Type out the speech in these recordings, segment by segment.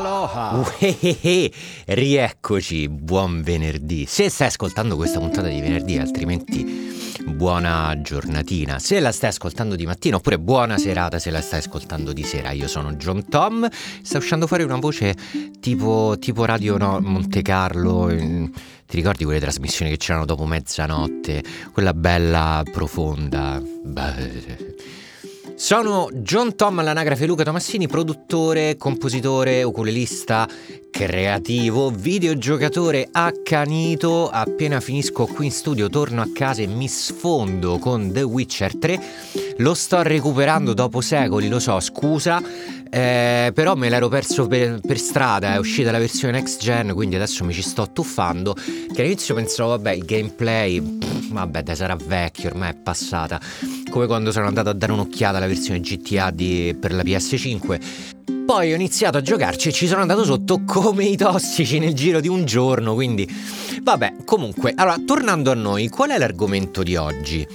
Aloha! Uehehe, rieccoci, buon venerdì. Se stai ascoltando questa puntata di venerdì, altrimenti buona giornatina. Se la stai ascoltando di mattina, oppure buona serata se la stai ascoltando di sera. Io sono John Tom, sta uscendo fuori una voce tipo, tipo Radio no, Monte Carlo. Ti ricordi quelle trasmissioni che c'erano dopo mezzanotte? Quella bella profonda. Beh sono John Tom all'anagrafe Luca Tomassini, produttore, compositore, ukulelista, creativo, videogiocatore accanito. Appena finisco qui in studio torno a casa e mi sfondo con The Witcher 3. Lo sto recuperando dopo secoli, lo so, scusa, eh, però me l'ero perso per, per, strada, è uscita la versione next gen, quindi adesso mi ci sto tuffando. Che all'inizio pensavo, vabbè, il gameplay, pff, vabbè, dai, sarà vecchio, ormai è passata come quando sono andato a dare un'occhiata alla versione GTA di, per la PS5. Poi ho iniziato a giocarci e ci sono andato sotto come i tossici nel giro di un giorno, quindi vabbè, comunque, allora, tornando a noi, qual è l'argomento di oggi?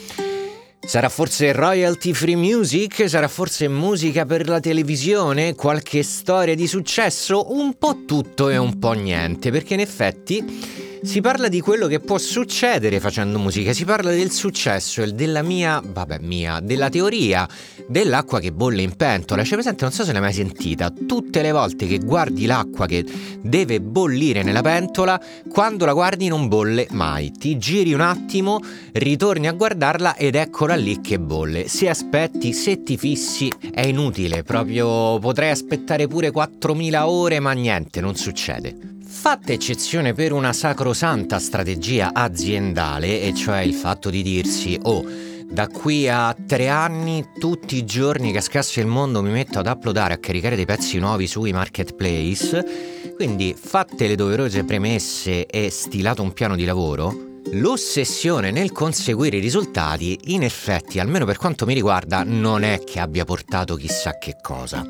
Sarà forse royalty free music? Sarà forse musica per la televisione? Qualche storia di successo? Un po' tutto e un po' niente, perché in effetti si parla di quello che può succedere facendo musica, si parla del successo e della mia, vabbè mia, della teoria dell'acqua che bolle in pentola. C'è presente, non so se l'hai mai sentita, tutte le volte che guardi l'acqua che deve bollire nella pentola, quando la guardi non bolle mai. Ti giri un attimo, ritorni a guardarla ed eccola lì che bolle. Se aspetti, se ti fissi, è inutile, proprio potrei aspettare pure 4000 ore, ma niente, non succede. Fatta eccezione per una sacrosanta strategia aziendale, e cioè il fatto di dirsi, oh, da qui a tre anni, tutti i giorni che scasse il mondo mi metto ad uploadare, a caricare dei pezzi nuovi sui marketplace. Quindi, fatte le doverose premesse e stilato un piano di lavoro, l'ossessione nel conseguire i risultati, in effetti, almeno per quanto mi riguarda, non è che abbia portato chissà che cosa.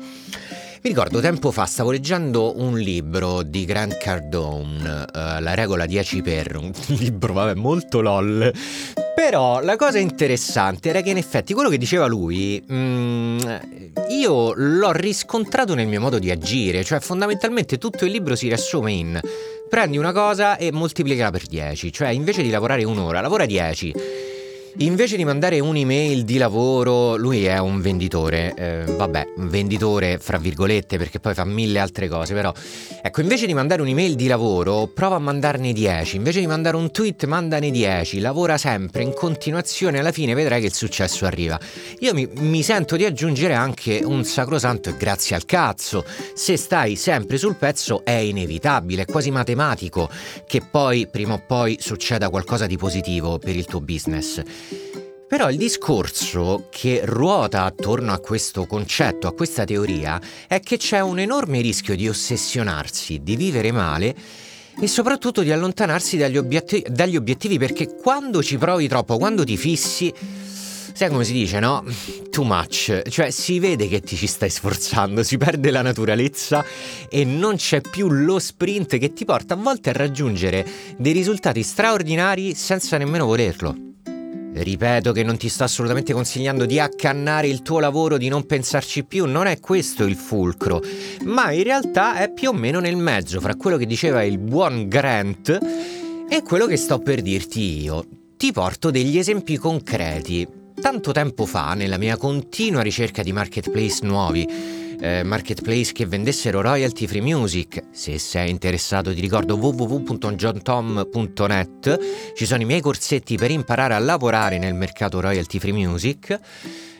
Mi ricordo tempo fa stavo leggendo un libro di Grant Cardone, uh, La regola 10 per, un libro vabbè molto lol. Però la cosa interessante era che in effetti quello che diceva lui, mm, io l'ho riscontrato nel mio modo di agire, cioè fondamentalmente tutto il libro si riassume in prendi una cosa e moltiplicala per 10, cioè invece di lavorare un'ora, lavora 10 Invece di mandare un'email di lavoro, lui è un venditore, eh, vabbè, un venditore fra virgolette perché poi fa mille altre cose, però ecco, invece di mandare un'email di lavoro, prova a mandarne 10, invece di mandare un tweet, mandane 10, lavora sempre in continuazione, alla fine vedrai che il successo arriva. Io mi, mi sento di aggiungere anche un sacrosanto e grazie al cazzo, se stai sempre sul pezzo è inevitabile, è quasi matematico che poi prima o poi succeda qualcosa di positivo per il tuo business. Però il discorso che ruota attorno a questo concetto, a questa teoria, è che c'è un enorme rischio di ossessionarsi, di vivere male e soprattutto di allontanarsi dagli, obiettivi, dagli obiettivi perché quando ci provi troppo, quando ti fissi, sai come si dice, no? Too much, cioè si vede che ti ci stai sforzando, si perde la naturalezza e non c'è più lo sprint che ti porta a volte a raggiungere dei risultati straordinari senza nemmeno volerlo. Ripeto che non ti sto assolutamente consigliando di accannare il tuo lavoro, di non pensarci più, non è questo il fulcro, ma in realtà è più o meno nel mezzo fra quello che diceva il buon Grant e quello che sto per dirti io. Ti porto degli esempi concreti. Tanto tempo fa, nella mia continua ricerca di marketplace nuovi, eh, marketplace che vendessero royalty free music. Se sei interessato ti ricordo www.johntom.net, ci sono i miei corsetti per imparare a lavorare nel mercato royalty free music.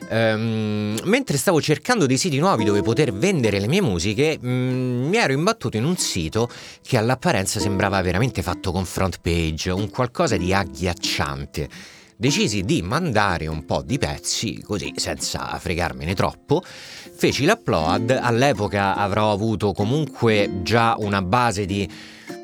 Um, mentre stavo cercando dei siti nuovi dove poter vendere le mie musiche, um, mi ero imbattuto in un sito che all'apparenza sembrava veramente fatto con front page, un qualcosa di agghiacciante decisi di mandare un po' di pezzi, così senza fregarmene troppo. Feci l'upload, all'epoca avrò avuto comunque già una base di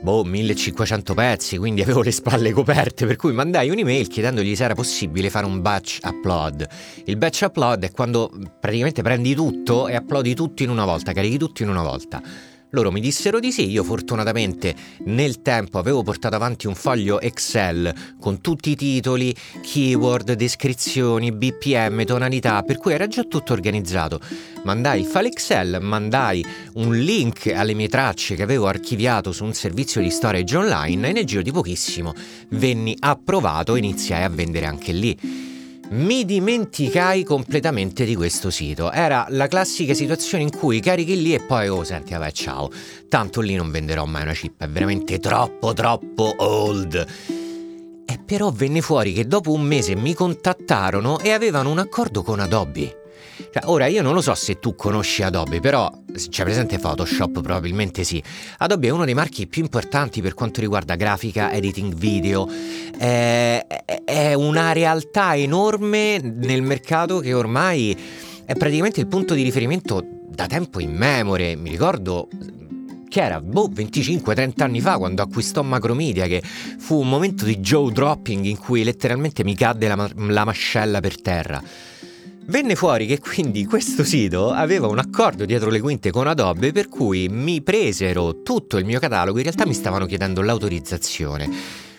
boh, 1500 pezzi, quindi avevo le spalle coperte, per cui mandai un'email chiedendogli se era possibile fare un batch upload. Il batch upload è quando praticamente prendi tutto e uploadi tutto in una volta, carichi tutto in una volta. Loro mi dissero di sì, io fortunatamente nel tempo avevo portato avanti un foglio Excel con tutti i titoli, keyword, descrizioni, BPM, tonalità, per cui era già tutto organizzato. Mandai il file Excel, mandai un link alle mie tracce che avevo archiviato su un servizio di storage online e nel giro di pochissimo venni approvato e iniziai a vendere anche lì mi dimenticai completamente di questo sito. Era la classica situazione in cui carichi lì e poi, oh, senti, vabbè, ciao. Tanto lì non venderò mai una chip, è veramente troppo, troppo old. E però venne fuori che dopo un mese mi contattarono e avevano un accordo con Adobe. Cioè, ora io non lo so se tu conosci Adobe, però c'è presente Photoshop? Probabilmente sì. Adobe è uno dei marchi più importanti per quanto riguarda grafica, editing video. È, è una realtà enorme nel mercato che ormai è praticamente il punto di riferimento da tempo in memore. Mi ricordo che era boh, 25-30 anni fa quando acquistò Macromedia, che fu un momento di jaw dropping in cui letteralmente mi cadde la, la mascella per terra. Venne fuori che quindi questo sito aveva un accordo dietro le quinte con Adobe per cui mi presero tutto il mio catalogo, in realtà mi stavano chiedendo l'autorizzazione.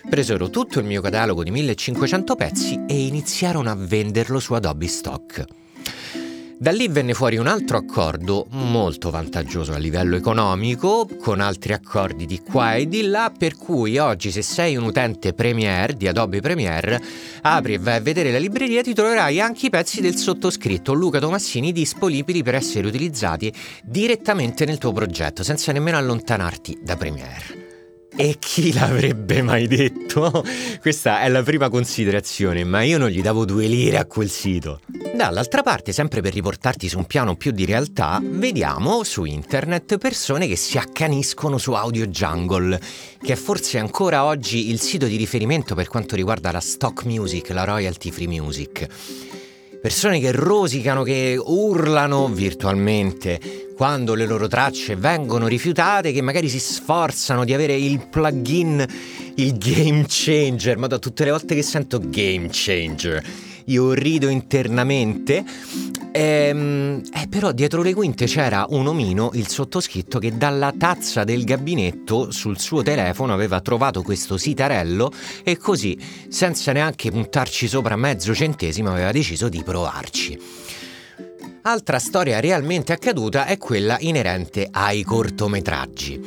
Presero tutto il mio catalogo di 1500 pezzi e iniziarono a venderlo su Adobe Stock. Da lì venne fuori un altro accordo molto vantaggioso a livello economico, con altri accordi di qua e di là, per cui oggi se sei un utente Premiere di Adobe Premiere, apri e vai a vedere la libreria, ti troverai anche i pezzi del sottoscritto Luca Tomassini disponibili per essere utilizzati direttamente nel tuo progetto, senza nemmeno allontanarti da Premiere. E chi l'avrebbe mai detto? Questa è la prima considerazione, ma io non gli davo due lire a quel sito. Dall'altra parte, sempre per riportarti su un piano più di realtà, vediamo su internet persone che si accaniscono su Audio Jungle, che è forse ancora oggi il sito di riferimento per quanto riguarda la stock music, la royalty free music persone che rosicano, che urlano virtualmente quando le loro tracce vengono rifiutate, che magari si sforzano di avere il plugin, il game changer, ma da tutte le volte che sento game changer io rido internamente. Ehm, eh, però dietro le quinte c'era un omino, il sottoscritto, che dalla tazza del gabinetto sul suo telefono aveva trovato questo sitarello e così, senza neanche puntarci sopra mezzo centesimo, aveva deciso di provarci. Altra storia realmente accaduta è quella inerente ai cortometraggi.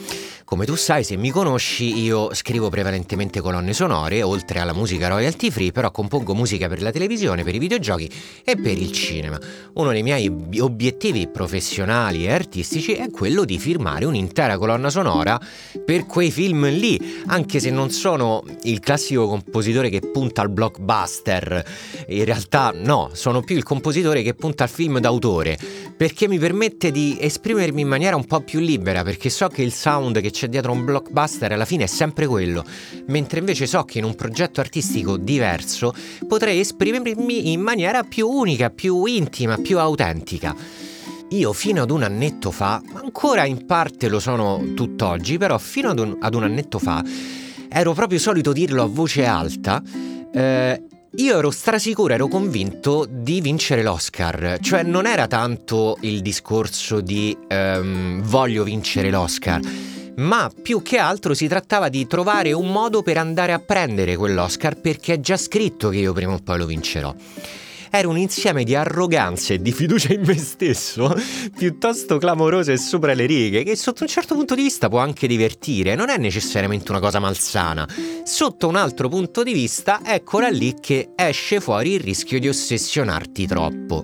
Come tu sai, se mi conosci, io scrivo prevalentemente colonne sonore, oltre alla musica royalty free, però compongo musica per la televisione, per i videogiochi e per il cinema. Uno dei miei obiettivi professionali e artistici è quello di firmare un'intera colonna sonora per quei film lì, anche se non sono il classico compositore che punta al blockbuster. In realtà no, sono più il compositore che punta al film d'autore, perché mi permette di esprimermi in maniera un po' più libera, perché so che il sound che c'è dietro un blockbuster alla fine è sempre quello, mentre invece so che in un progetto artistico diverso potrei esprimermi in maniera più unica, più intima, più autentica. Io fino ad un annetto fa, ancora in parte lo sono tutt'oggi, però fino ad un, ad un annetto fa ero proprio solito dirlo a voce alta. Eh, io ero strasicuro, ero convinto di vincere l'Oscar, cioè non era tanto il discorso di um, voglio vincere l'Oscar, ma più che altro si trattava di trovare un modo per andare a prendere quell'Oscar perché è già scritto che io prima o poi lo vincerò. Era un insieme di arroganza e di fiducia in me stesso piuttosto clamoroso e sopra le righe, che sotto un certo punto di vista può anche divertire, non è necessariamente una cosa malsana. Sotto un altro punto di vista, eccola lì che esce fuori il rischio di ossessionarti troppo.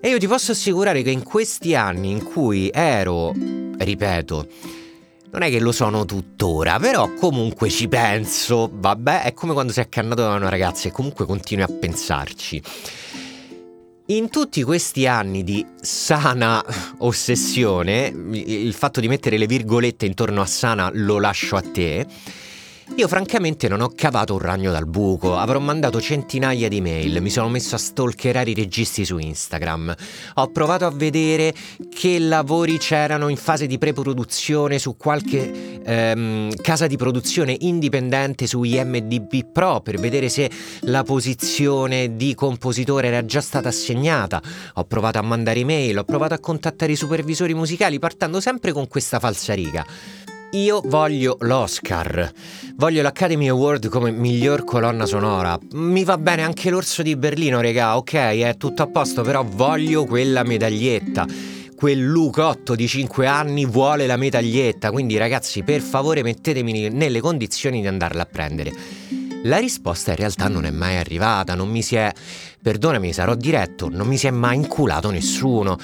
E io ti posso assicurare che in questi anni in cui ero, ripeto, non è che lo sono tuttora, però comunque ci penso. Vabbè, è come quando sei accannato da una ragazza e comunque continui a pensarci. In tutti questi anni di sana ossessione, il fatto di mettere le virgolette intorno a sana lo lascio a te io francamente non ho cavato un ragno dal buco, avrò mandato centinaia di mail, mi sono messo a stalkerare i registi su Instagram, ho provato a vedere che lavori c'erano in fase di preproduzione su qualche ehm, casa di produzione indipendente su IMDB Pro per vedere se la posizione di compositore era già stata assegnata. Ho provato a mandare email, ho provato a contattare i supervisori musicali partendo sempre con questa falsariga. Io voglio l'Oscar, voglio l'Academy Award come miglior colonna sonora. Mi va bene anche l'Orso di Berlino, regà, ok, è tutto a posto, però voglio quella medaglietta. Quel Lucotto di 5 anni vuole la medaglietta, quindi ragazzi, per favore mettetemi nelle condizioni di andarla a prendere. La risposta in realtà non è mai arrivata, non mi si è, perdonami, sarò diretto, non mi si è mai inculato nessuno.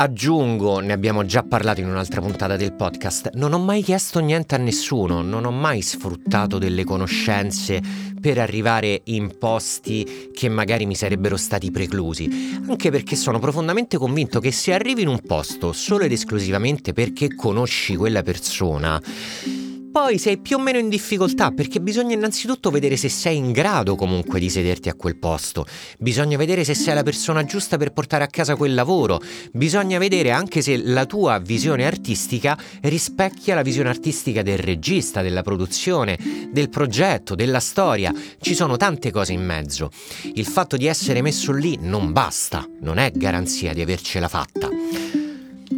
Aggiungo, ne abbiamo già parlato in un'altra puntata del podcast, non ho mai chiesto niente a nessuno, non ho mai sfruttato delle conoscenze per arrivare in posti che magari mi sarebbero stati preclusi, anche perché sono profondamente convinto che se arrivi in un posto solo ed esclusivamente perché conosci quella persona, poi sei più o meno in difficoltà perché bisogna innanzitutto vedere se sei in grado comunque di sederti a quel posto, bisogna vedere se sei la persona giusta per portare a casa quel lavoro, bisogna vedere anche se la tua visione artistica rispecchia la visione artistica del regista, della produzione, del progetto, della storia, ci sono tante cose in mezzo. Il fatto di essere messo lì non basta, non è garanzia di avercela fatta.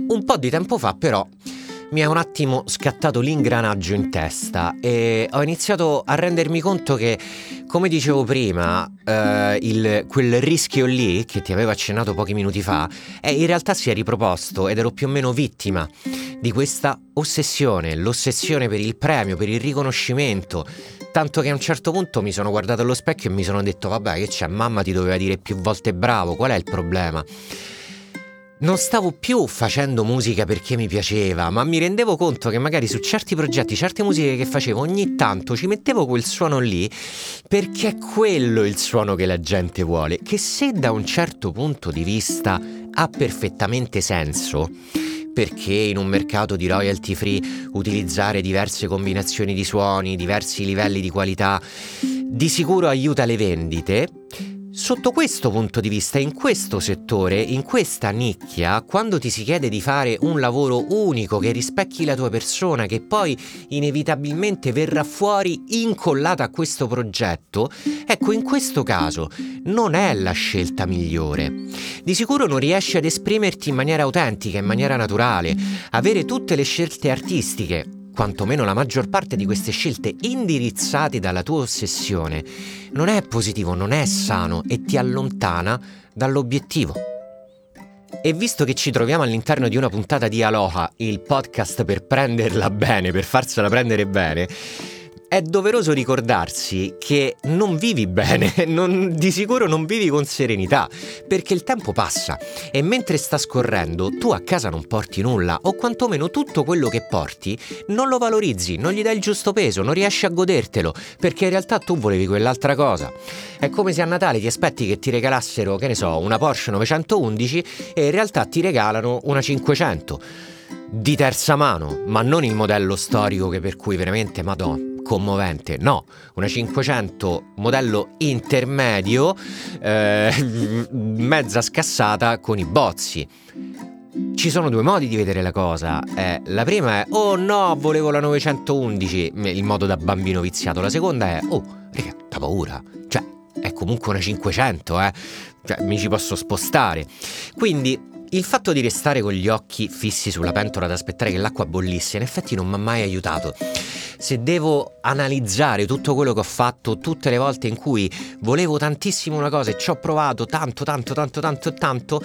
Un po' di tempo fa però mi è un attimo scattato l'ingranaggio in testa e ho iniziato a rendermi conto che, come dicevo prima, eh, il, quel rischio lì che ti avevo accennato pochi minuti fa, eh, in realtà si è riproposto ed ero più o meno vittima di questa ossessione, l'ossessione per il premio, per il riconoscimento. Tanto che a un certo punto mi sono guardato allo specchio e mi sono detto, vabbè, che c'è, mamma ti doveva dire più volte bravo, qual è il problema? Non stavo più facendo musica perché mi piaceva, ma mi rendevo conto che magari su certi progetti, certe musiche che facevo, ogni tanto ci mettevo quel suono lì perché è quello il suono che la gente vuole, che se da un certo punto di vista ha perfettamente senso, perché in un mercato di royalty free utilizzare diverse combinazioni di suoni, diversi livelli di qualità, di sicuro aiuta le vendite, Sotto questo punto di vista, in questo settore, in questa nicchia, quando ti si chiede di fare un lavoro unico che rispecchi la tua persona, che poi inevitabilmente verrà fuori incollata a questo progetto, ecco, in questo caso non è la scelta migliore. Di sicuro non riesci ad esprimerti in maniera autentica, in maniera naturale, avere tutte le scelte artistiche quantomeno la maggior parte di queste scelte indirizzate dalla tua ossessione, non è positivo, non è sano e ti allontana dall'obiettivo. E visto che ci troviamo all'interno di una puntata di Aloha, il podcast per prenderla bene, per farsela prendere bene, è doveroso ricordarsi che non vivi bene, non, di sicuro non vivi con serenità, perché il tempo passa e mentre sta scorrendo tu a casa non porti nulla o quantomeno tutto quello che porti non lo valorizzi, non gli dai il giusto peso, non riesci a godertelo, perché in realtà tu volevi quell'altra cosa. È come se a Natale ti aspetti che ti regalassero, che ne so, una Porsche 911 e in realtà ti regalano una 500 di terza mano, ma non il modello storico che per cui veramente, madonna commovente, no, una 500 modello intermedio, eh, mezza scassata con i bozzi. Ci sono due modi di vedere la cosa. Eh, la prima è, oh no, volevo la 911, il modo da bambino viziato. La seconda è, oh, raga, da paura. Cioè, è comunque una 500, eh. Cioè, mi ci posso spostare. Quindi il fatto di restare con gli occhi fissi sulla pentola ad aspettare che l'acqua bollisse in effetti non mi ha mai aiutato. Se devo analizzare tutto quello che ho fatto tutte le volte in cui volevo tantissimo una cosa e ci ho provato tanto, tanto, tanto, tanto, tanto,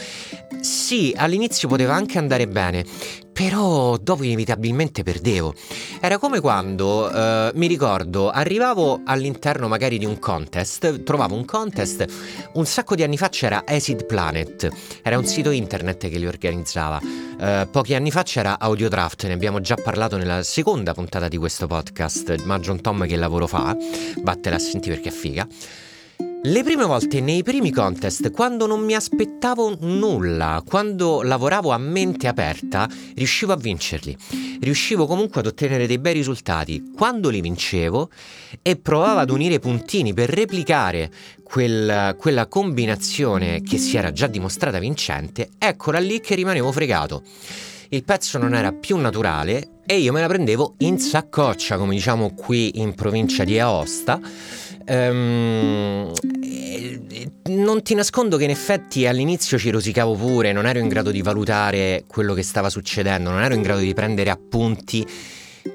sì, all'inizio poteva anche andare bene, però dopo inevitabilmente perdevo. Era come quando, eh, mi ricordo, arrivavo all'interno magari di un contest, trovavo un contest, un sacco di anni fa c'era Acid Planet, era un sito internet che li organizzava. Eh, pochi anni fa c'era Audiodraft, ne abbiamo già parlato nella seconda puntata di questo podcast, ma John Tom che lavoro fa, vattela a sentire perché è figa. Le prime volte nei primi contest, quando non mi aspettavo nulla, quando lavoravo a mente aperta, riuscivo a vincerli. Riuscivo comunque ad ottenere dei bei risultati. Quando li vincevo e provavo ad unire puntini per replicare quel, quella combinazione che si era già dimostrata vincente, eccola lì che rimanevo fregato. il pezzo non era più naturale e io me la prendevo in saccoccia, come diciamo qui in provincia di Aosta. Um, non ti nascondo che in effetti all'inizio ci rosicavo pure, non ero in grado di valutare quello che stava succedendo, non ero in grado di prendere appunti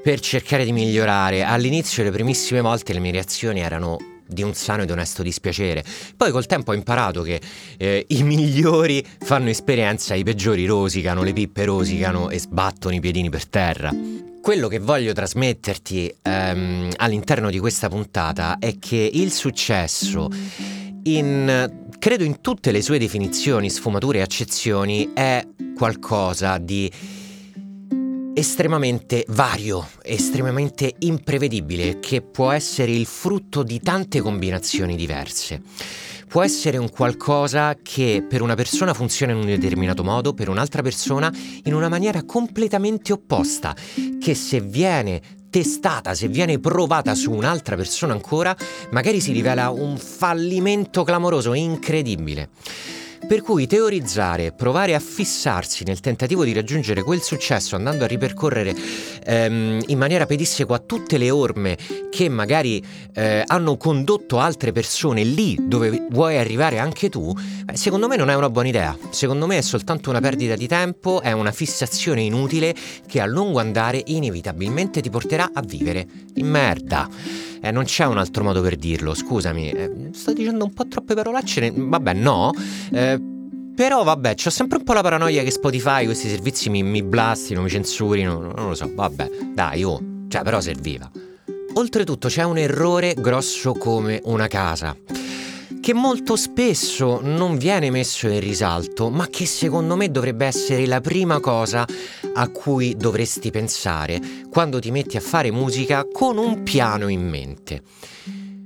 per cercare di migliorare. All'inizio, le primissime volte, le mie reazioni erano di un sano ed onesto dispiacere. Poi col tempo ho imparato che eh, i migliori fanno esperienza, i peggiori rosicano, le pippe rosicano e sbattono i piedini per terra. Quello che voglio trasmetterti ehm, all'interno di questa puntata è che il successo in credo in tutte le sue definizioni, sfumature e accezioni è qualcosa di estremamente vario, estremamente imprevedibile, che può essere il frutto di tante combinazioni diverse. Può essere un qualcosa che per una persona funziona in un determinato modo, per un'altra persona in una maniera completamente opposta, che se viene testata, se viene provata su un'altra persona ancora, magari si rivela un fallimento clamoroso, incredibile. Per cui teorizzare, provare a fissarsi nel tentativo di raggiungere quel successo andando a ripercorrere ehm, in maniera pedissequa tutte le orme che magari eh, hanno condotto altre persone lì dove vuoi arrivare anche tu, secondo me non è una buona idea. Secondo me è soltanto una perdita di tempo, è una fissazione inutile che a lungo andare inevitabilmente ti porterà a vivere in merda. Eh, non c'è un altro modo per dirlo, scusami. Eh, sto dicendo un po' troppe parolacce. Vabbè, no. Eh, però vabbè, c'ho sempre un po' la paranoia che Spotify, questi servizi mi, mi blastino, mi censurino. Non lo so, vabbè. Dai, oh. Cioè, però serviva. Oltretutto c'è un errore grosso come una casa che molto spesso non viene messo in risalto, ma che secondo me dovrebbe essere la prima cosa a cui dovresti pensare quando ti metti a fare musica con un piano in mente.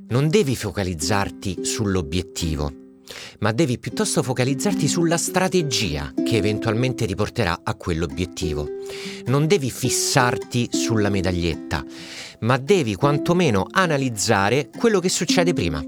Non devi focalizzarti sull'obiettivo, ma devi piuttosto focalizzarti sulla strategia che eventualmente ti porterà a quell'obiettivo. Non devi fissarti sulla medaglietta, ma devi quantomeno analizzare quello che succede prima.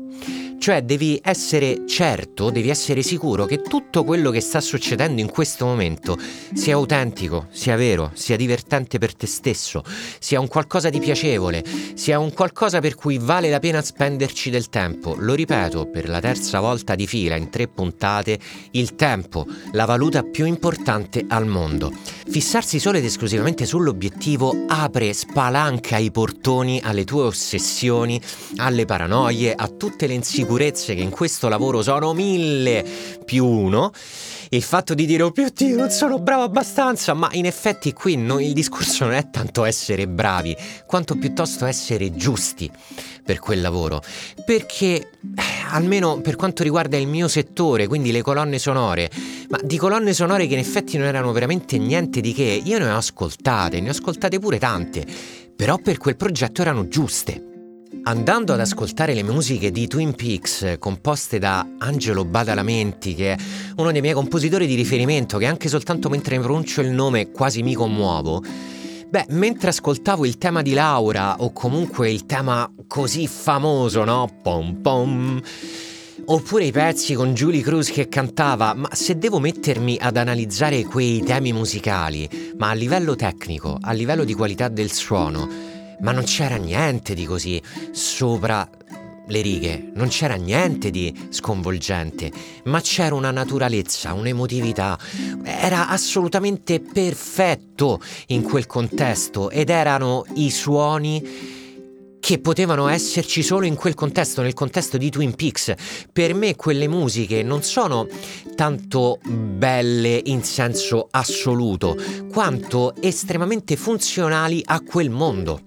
Cioè devi essere certo, devi essere sicuro che tutto quello che sta succedendo in questo momento sia autentico, sia vero, sia divertente per te stesso, sia un qualcosa di piacevole, sia un qualcosa per cui vale la pena spenderci del tempo. Lo ripeto per la terza volta di fila in tre puntate, il tempo, la valuta più importante al mondo. Fissarsi solo ed esclusivamente sull'obiettivo apre, spalanca i portoni alle tue ossessioni, alle paranoie, a tutte le insicurezze sicurezze che in questo lavoro sono mille più uno, il fatto di dire oh mio Dio non sono bravo abbastanza, ma in effetti qui no, il discorso non è tanto essere bravi, quanto piuttosto essere giusti per quel lavoro, perché eh, almeno per quanto riguarda il mio settore, quindi le colonne sonore, ma di colonne sonore che in effetti non erano veramente niente di che, io ne ho ascoltate, ne ho ascoltate pure tante, però per quel progetto erano giuste. Andando ad ascoltare le musiche di Twin Peaks composte da Angelo Badalamenti, che è uno dei miei compositori di riferimento, che anche soltanto mentre pronuncio il nome quasi mi commuovo, beh, mentre ascoltavo il tema di Laura, o comunque il tema così famoso, no? Pom pom. Oppure i pezzi con Julie Cruz che cantava, ma se devo mettermi ad analizzare quei temi musicali, ma a livello tecnico, a livello di qualità del suono, ma non c'era niente di così sopra le righe, non c'era niente di sconvolgente, ma c'era una naturalezza, un'emotività. Era assolutamente perfetto in quel contesto ed erano i suoni che potevano esserci solo in quel contesto, nel contesto di Twin Peaks. Per me quelle musiche non sono tanto belle in senso assoluto, quanto estremamente funzionali a quel mondo.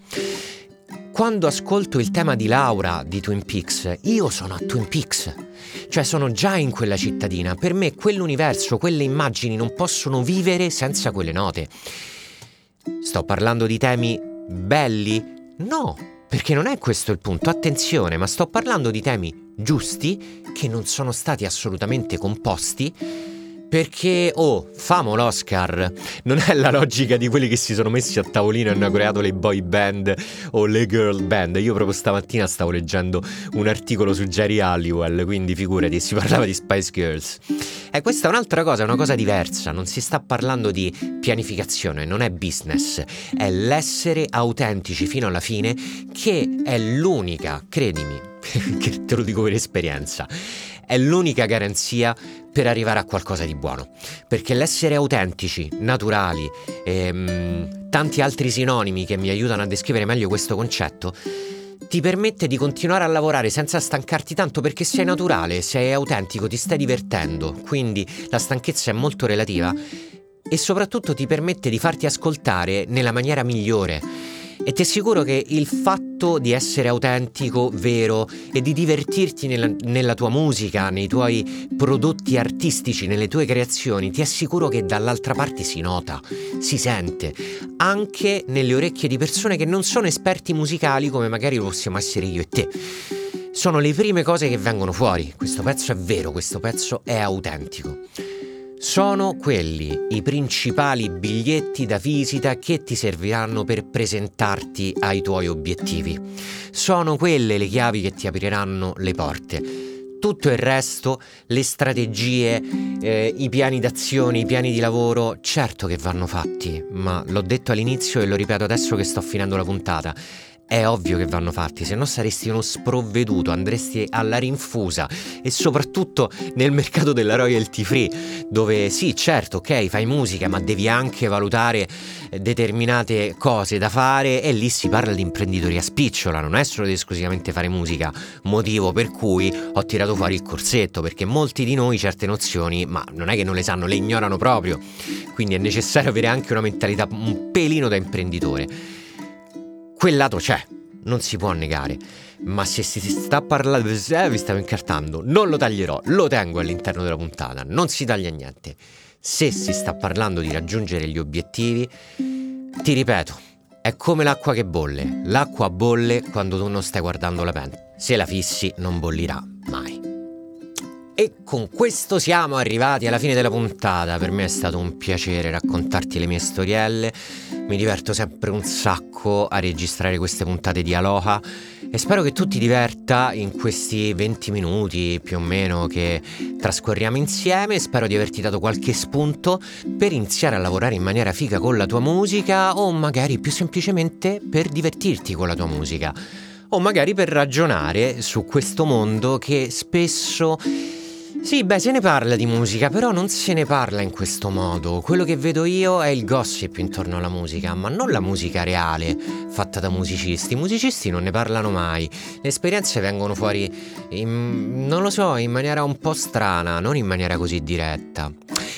Quando ascolto il tema di Laura di Twin Peaks, io sono a Twin Peaks, cioè sono già in quella cittadina. Per me quell'universo, quelle immagini non possono vivere senza quelle note. Sto parlando di temi belli? No, perché non è questo il punto, attenzione, ma sto parlando di temi giusti che non sono stati assolutamente composti perché, oh, famo l'Oscar, non è la logica di quelli che si sono messi a tavolino e hanno creato le boy band o le girl band. Io proprio stamattina stavo leggendo un articolo su Jerry Halliwell, quindi figurati, si parlava di Spice Girls. E questa è un'altra cosa, una cosa diversa, non si sta parlando di pianificazione, non è business, è l'essere autentici fino alla fine che è l'unica, credimi, che te lo dico per esperienza, è l'unica garanzia per arrivare a qualcosa di buono. Perché l'essere autentici, naturali, e, ehm, tanti altri sinonimi che mi aiutano a descrivere meglio questo concetto, ti permette di continuare a lavorare senza stancarti tanto perché sei naturale, sei autentico, ti stai divertendo, quindi la stanchezza è molto relativa e soprattutto ti permette di farti ascoltare nella maniera migliore e ti assicuro che il fatto di essere autentico, vero e di divertirti nella, nella, tua musica, nei tuoi prodotti artistici, nelle tue creazioni, ti assicuro che dall'altra parte si nota, si sente, anche nelle orecchie di persone che non sono esperti musicali come magari possiamo essere io e te. Sono le prime cose che vengono fuori. Questo pezzo è vero, questo pezzo è autentico. Sono quelli i principali biglietti da visita che ti serviranno per presentarti ai tuoi obiettivi. Sono quelle le chiavi che ti apriranno le porte. Tutto il resto, le strategie, eh, i piani d'azione, i piani di lavoro, certo che vanno fatti, ma l'ho detto all'inizio e lo ripeto adesso che sto finendo la puntata è ovvio che vanno fatti, se no saresti uno sprovveduto, andresti alla rinfusa e soprattutto nel mercato della royalty free, dove sì, certo, ok, fai musica, ma devi anche valutare determinate cose da fare e lì si parla di imprenditoria spicciola, non è solo ed esclusivamente fare musica, motivo per cui ho tirato fuori il corsetto, perché molti di noi certe nozioni, ma non è che non le sanno, le ignorano proprio, quindi è necessario avere anche una mentalità un pelino da imprenditore. Quel lato c'è, non si può negare. Ma se si sta parlando, eh, vi stavo incartando, non lo taglierò, lo tengo all'interno della puntata, non si taglia niente. Se si sta parlando di raggiungere gli obiettivi, ti ripeto, è come l'acqua che bolle. L'acqua bolle quando tu non stai guardando la pentola. Se la fissi non bollirà mai. E con questo siamo arrivati alla fine della puntata. Per me è stato un piacere raccontarti le mie storielle. Mi diverto sempre un sacco a registrare queste puntate di Aloha e spero che tu ti diverta in questi 20 minuti più o meno che trascorriamo insieme. Spero di averti dato qualche spunto per iniziare a lavorare in maniera figa con la tua musica o magari più semplicemente per divertirti con la tua musica o magari per ragionare su questo mondo che spesso sì, beh, se ne parla di musica, però non se ne parla in questo modo. Quello che vedo io è il gossip intorno alla musica, ma non la musica reale, fatta da musicisti. I musicisti non ne parlano mai. Le esperienze vengono fuori, in, non lo so, in maniera un po' strana, non in maniera così diretta.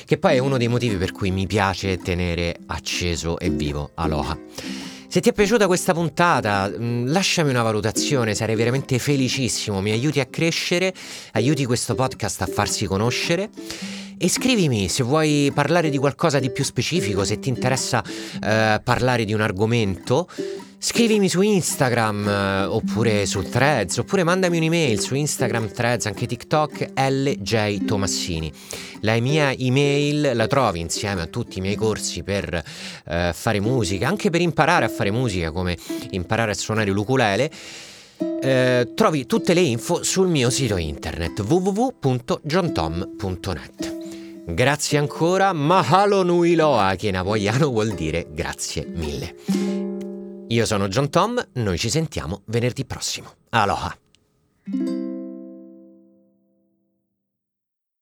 Che poi è uno dei motivi per cui mi piace tenere acceso e vivo Aloha. Se ti è piaciuta questa puntata, mm, lasciami una valutazione, sarei veramente felicissimo, mi aiuti a crescere, aiuti questo podcast a farsi conoscere. E scrivimi se vuoi parlare di qualcosa di più specifico, se ti interessa eh, parlare di un argomento. Scrivimi su Instagram eh, oppure su Threads oppure mandami un'email su Instagram, Threads, anche TikTok LJ Tomassini. La mia email la trovi insieme a tutti i miei corsi per eh, fare musica, anche per imparare a fare musica come imparare a suonare l'ukulele. Eh, trovi tutte le info sul mio sito internet www.johntom.net. Grazie ancora, Mahalo Nui Loa, che in hawaiano vuol dire grazie mille. Io sono John Tom, noi ci sentiamo venerdì prossimo. Aloha!